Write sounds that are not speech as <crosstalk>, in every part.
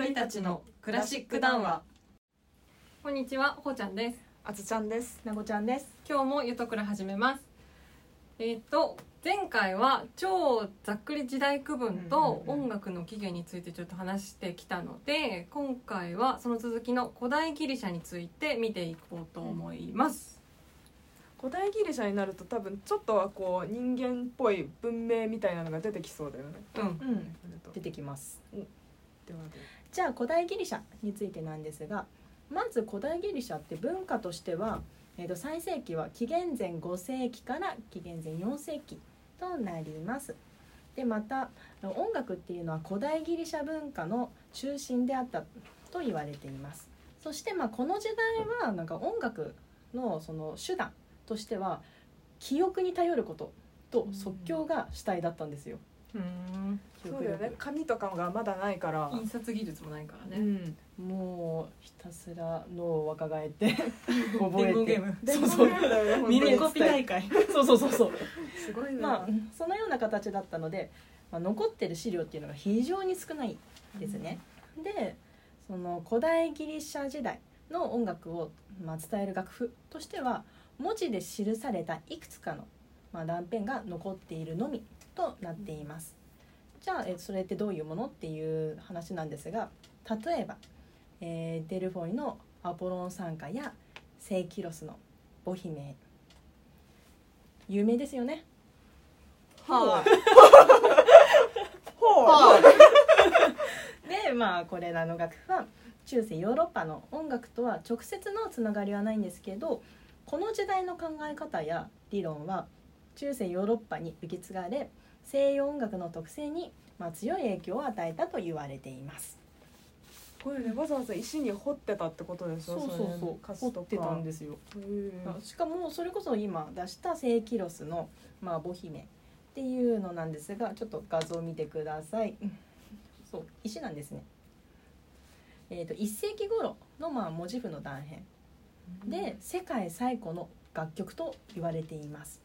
鳥たちのクラシック談話。こんにちはほうちゃんです。あつちゃんです。なごちゃんです。今日もゆとくら始めます。えっ、と前回は超ざっくり時代区分と音楽の起源についてちょっと話してきたので今回はその続きの古代ギリシャについて見ていこうと思います、古代ギリシャになると多分ちょっとはこう人間っぽい文明みたいなのが出てきそうだよね。うん。うん、出てきます。ではではじゃあ古代ギリシャについてなんですが、まず古代ギリシャって文化としては、えー、と最盛期は紀元前5世紀から紀元前4世紀となります。でまた音楽っていうのは古代ギリシャ文化の中心であったと言われています。そしてまあこの時代はなんか音楽のその手段としては記憶に頼ることと即興が主体だったんですよ。うん記憶力そうだよね。紙とかがまだないから。印刷技術もないからね、うん。もうひたすら脳を若返って。<laughs> 覚伝えて。言ゲーム。そうそう。耳コピ大会そうそうそうそう。すごいな。まあそのような形だったので、まあ、残ってる資料っていうのが非常に少ないですね、でその古代ギリシャ時代の音楽を、まあ、伝える楽譜としては文字で記されたいくつかの、まあ、断片が残っているのみとなっています。じゃあえそれってどういうものっていう話なんですが例えば、えーデルフォイのアポロン賛歌やセイキロスのボヒメ。有名ですよね。はでまあこれらの楽譜は中世ヨーロッパの音楽とは直接のつながりはないんですけどこの時代の考え方や理論は中世ヨーロッパに受け継がれ西洋音楽の特性に、まあ、強い影響を与えたと言われています。これねわざわざ石に掘ってたってことでしょ？れ歌詞とか。掘ってたんですよ。しかもそれこそ今出したセイキロスの、まあ、ボヒメっていうのなんですがちょっと画像を見てください。そう石なんですね。えー、と1世紀頃のまあ文字譜の断片。で世界最古の楽曲と言われています、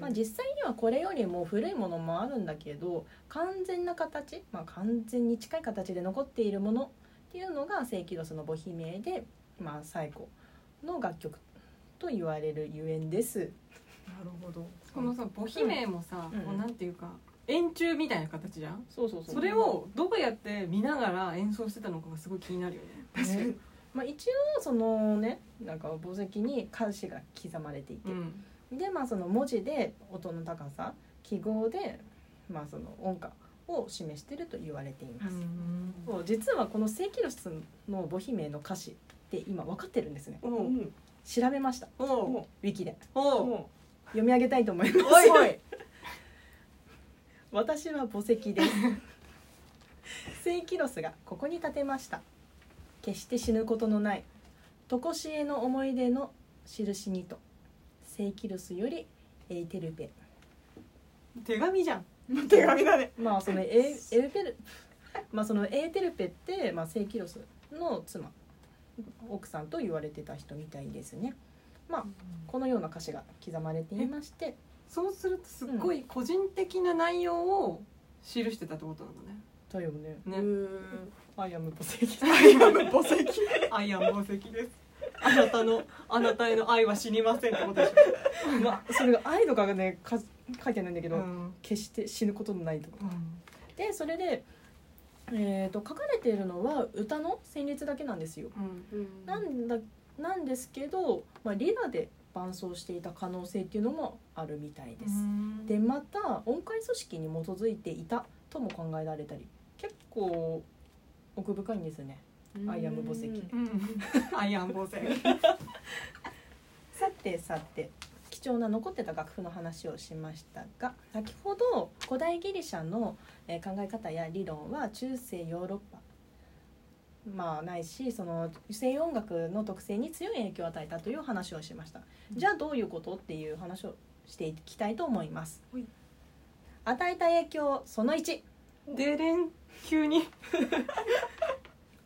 まあ、実際にはこれよりも古いものもあるんだけど完全な形、まあ、完全に近い形で残っているものっていうのがセイキロスのボヒメで、まあ、最古の楽曲と言われるゆえんです。なるほど。このさボヒメもさ、うん。もうなんていうか円柱みたいな形じゃん？そうそう。それをどうやって見ながら演奏してたのかがすごい気になるよね。確かに。ねまあ、一応そのねなんか墓石に歌詞が刻まれていて、うん。でまあその文字で音の高さ記号でまあその音感を示していると言われています、そう実はこのセイキロスの母姫の歌詞って今分かってるんですね。調べました。ウィキで。読み上げたいと思います。う。おい。<laughs> 私は墓石です。セイキロスがここに建てました決して死ぬことのない常しえの思い出の印にとセイキロスよりエイテルペ。手紙じゃん。<laughs> 手紙だね。<laughs> まあそのエエルペルまあそのエーテルペって、まあ、セイキロスの妻奥さんと言われてた人みたいですね。まあこのような歌詞が刻まれていまして。そうするとすっごい個人的な内容を記してたってことなんだね。だよね。ね。うん。アイアム墓石。<laughs> 今の墓石。アイアン宝石です。あなたのあなたへの愛は死にませんってことでしまあそれが愛とかがねか書いてないんだけど、ょうん。決して死ぬことのないとかうん。でそれで、えー、と書かれているのは歌の旋律だけなんですよ。うん。なんだなんですけど、まあ、リラで伴奏していた可能性っていうのもあるみたいです、でまた音階組織に基づいていたとも考えられたり結構奥深いんですね。アイアム墓石。うん。<laughs> アイアン宝石。さてさて貴重な残ってた楽譜の話をしましたが先ほど古代ギリシャのえー考え方や理論は中世ヨーロッパまあないしその西洋音楽の特性に強い影響を与えたという話をしました、じゃあどういうことっていう話をしていきたいと思います。はい。与えた影響その1でれん急に。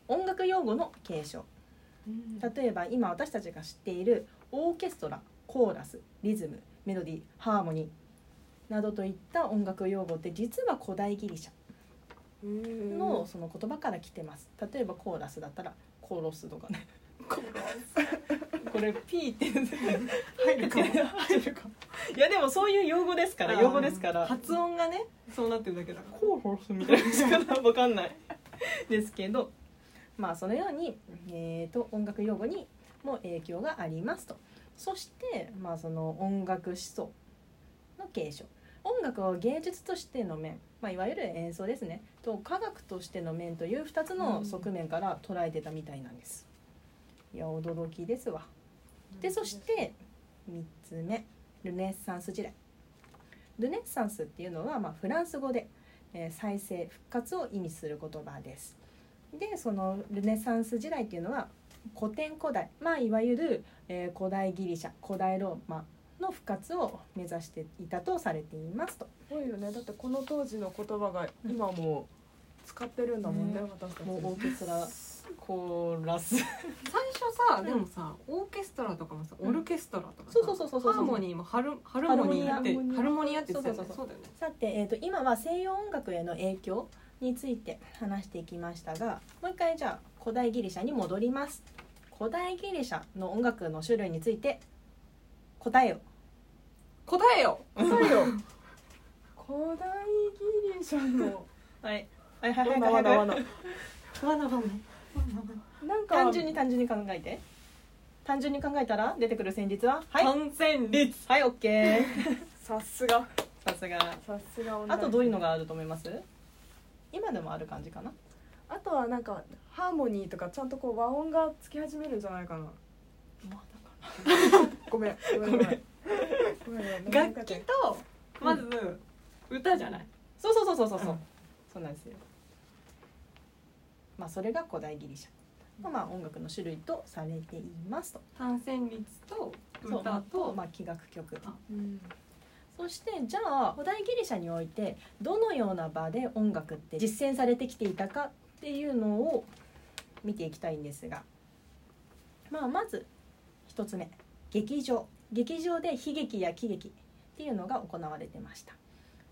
音楽用語の継承。例えば今私たちが知っているオーケストラコーラスリズムメロディーハーモニーなどといった音楽用語って実は古代ギリシャのその言葉から来てます。例えばコーラスだったらコーロスとかね。これ P って。<laughs> 入るかも。入るかも。いやでもそういう用語ですから用語ですから。発音がねそうなってるだけだからコーロスみたいなしかわかんないですけどまあそのように、えー、と音楽用語にも影響がありますとそしてまあその音楽思想の継承音楽を芸術としての面、まあ、いわゆる演奏ですねと科学としての面という2つの側面から捉えてたみたいなんです。いや驚きですわ。でそして3つ目ルネッサンス時代。ルネッサンスっていうのは、まあ、フランス語で、えー再生復活を意味する言葉です。でそのルネサンス時代っていうのは古典古代、まあ、いわゆる、えー古代ギリシャ古代ローマの復活を目指していたとされていますと。すごいよねだってこの当時の言葉が今も使ってるんだもんね、ね私たちもうオーケストラコーラス。最初さでもさオーケストラとかもさうん。オルケストラとかさそうそうそうそうそうハーモニーもハルハルモニーってハルモニアって言ってたよねそうそうだよね。さて、えー、と今は西洋音楽への影響について話していきましたがもう一回じゃあ古代ギリシャに戻ります。古代ギリシャの音楽の種類について答えよ答えよ。答えよ。古代ギリシャの。<laughs> はい。はいはいわはいはい。なわなわなわなわななんか単純に単純に考えて。単純に考えたら出てくる旋律は？はい。感染率はいオッケーさすが。さすがさすがあとどういうのがあると思います？今でもある感じかな？あとはなんかハーモニーとかちゃんとこう和音がつき始めるんじゃないかな。ごめん。ごめん。ごめん。ごめん。ごめん。楽器とまず歌じゃない。そうそうそうそうそうそう、うん。そうなんですよまあそれが古代ギリシャ。まあ音楽の種類とされていますと。単線率と歌とまあ器楽曲あうん。そしてじゃあ古代ギリシャにおいてどのような場で音楽って実践されてきていたかっていうのを見ていきたいんですが、まあ、まず一つ目。劇場。劇場で悲劇や喜劇っていうのが行われてました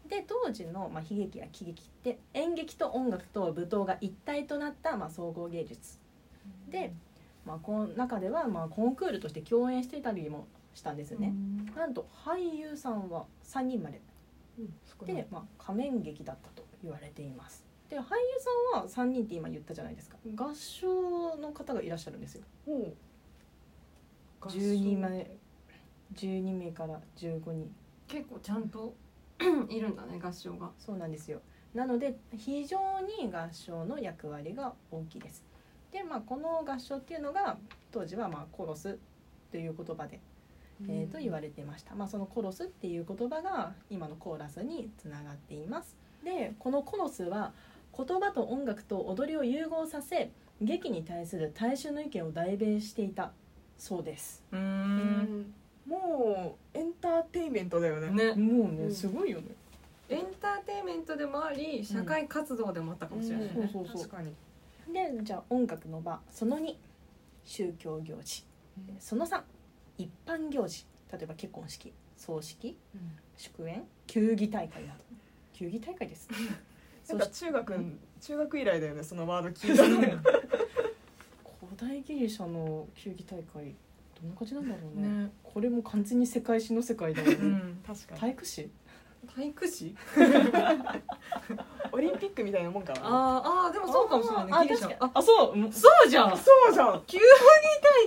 で当時の、まあ、悲劇や喜劇って演劇と音楽と舞踏が一体となった、まあ、総合芸術。で、まあ、この中では、まあ、コンクールとして共演していたりもしたんですね、なんと俳優さんは3人まで。うんで、まあ、仮面劇だったと言われています。で俳優さんは3人って今言ったじゃないですか。合唱の方がいらっしゃるんですよ。ほう。12名。12名から15人。結構ちゃんと <clears throat> いるんだね合唱が。そうなんですよ。なので非常に合唱の役割が大きいです。でまあこの合唱っていうのが当時はまあコロスという言葉でえーと言われてました、まあ、そのコロスっていう言葉が今のコーラスにつながっています。でこのコロスは言葉と音楽と踊りを融合させ劇に対する大衆の意見を代弁していたそうです。ううんんもうエンターテインメントだよね。ね。もうねうん。すごいよね。エンターテインメントでもあり社会活動でもあったかもしれないね、うん。そうそう確かに。でじゃあ音楽の場。その2宗教行事。その3一般行事。例えば結婚式。葬式。祝宴。球技大会など。球技大会です。<laughs> なんか中学中学以来だよねそのワード聞いたの。<laughs> 古代ギリシャの球技大会どんな感じなんだろうね。ね。これも完全に世界史の世界だよね、うん確かに。体育史体育史オリンピックみたいなもんかな。あーあーでもそうかもしれないあねあそううん。そうじゃん。そうじゃん。球技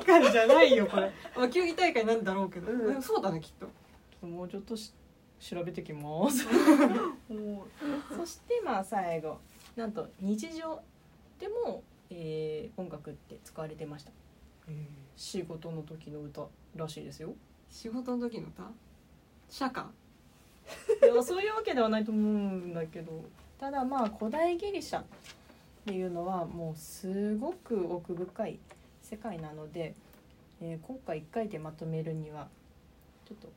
大会じゃないよこれ、<laughs> まあ、球技大会なんだろうけど、うん。そうだねきっと。もうちょっとし調べてきます。<laughs> そしてまあ最後。なんと日常でも、えー音楽って使われてました仕事の時の歌らしいですよ。仕事の時の歌？社歌いやそういうわけではないと思うんだけど。ただまあ古代ギリシャっていうのはもうすごく奥深い世界なので、えー今回1回でまとめるにはちょっと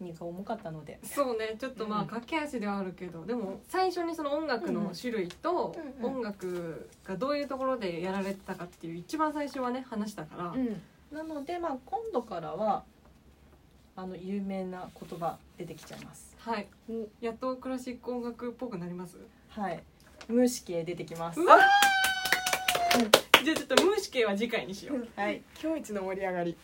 荷が重かったのでそうねちょっとまあうん。駆け足ではあるけど、でも最初にその音楽の種類とうんうん。音楽がどういうところでやられてたかっていう一番最初はね話したから、うん。なのでまあ今度からはあの有名な言葉出てきちゃいます。はい。やっとクラシック音楽っぽくなります？はい。ムーシ系出てきます。うわじゃあちょっとムーシ系は次回にしよう。はい。今日一の盛り上がり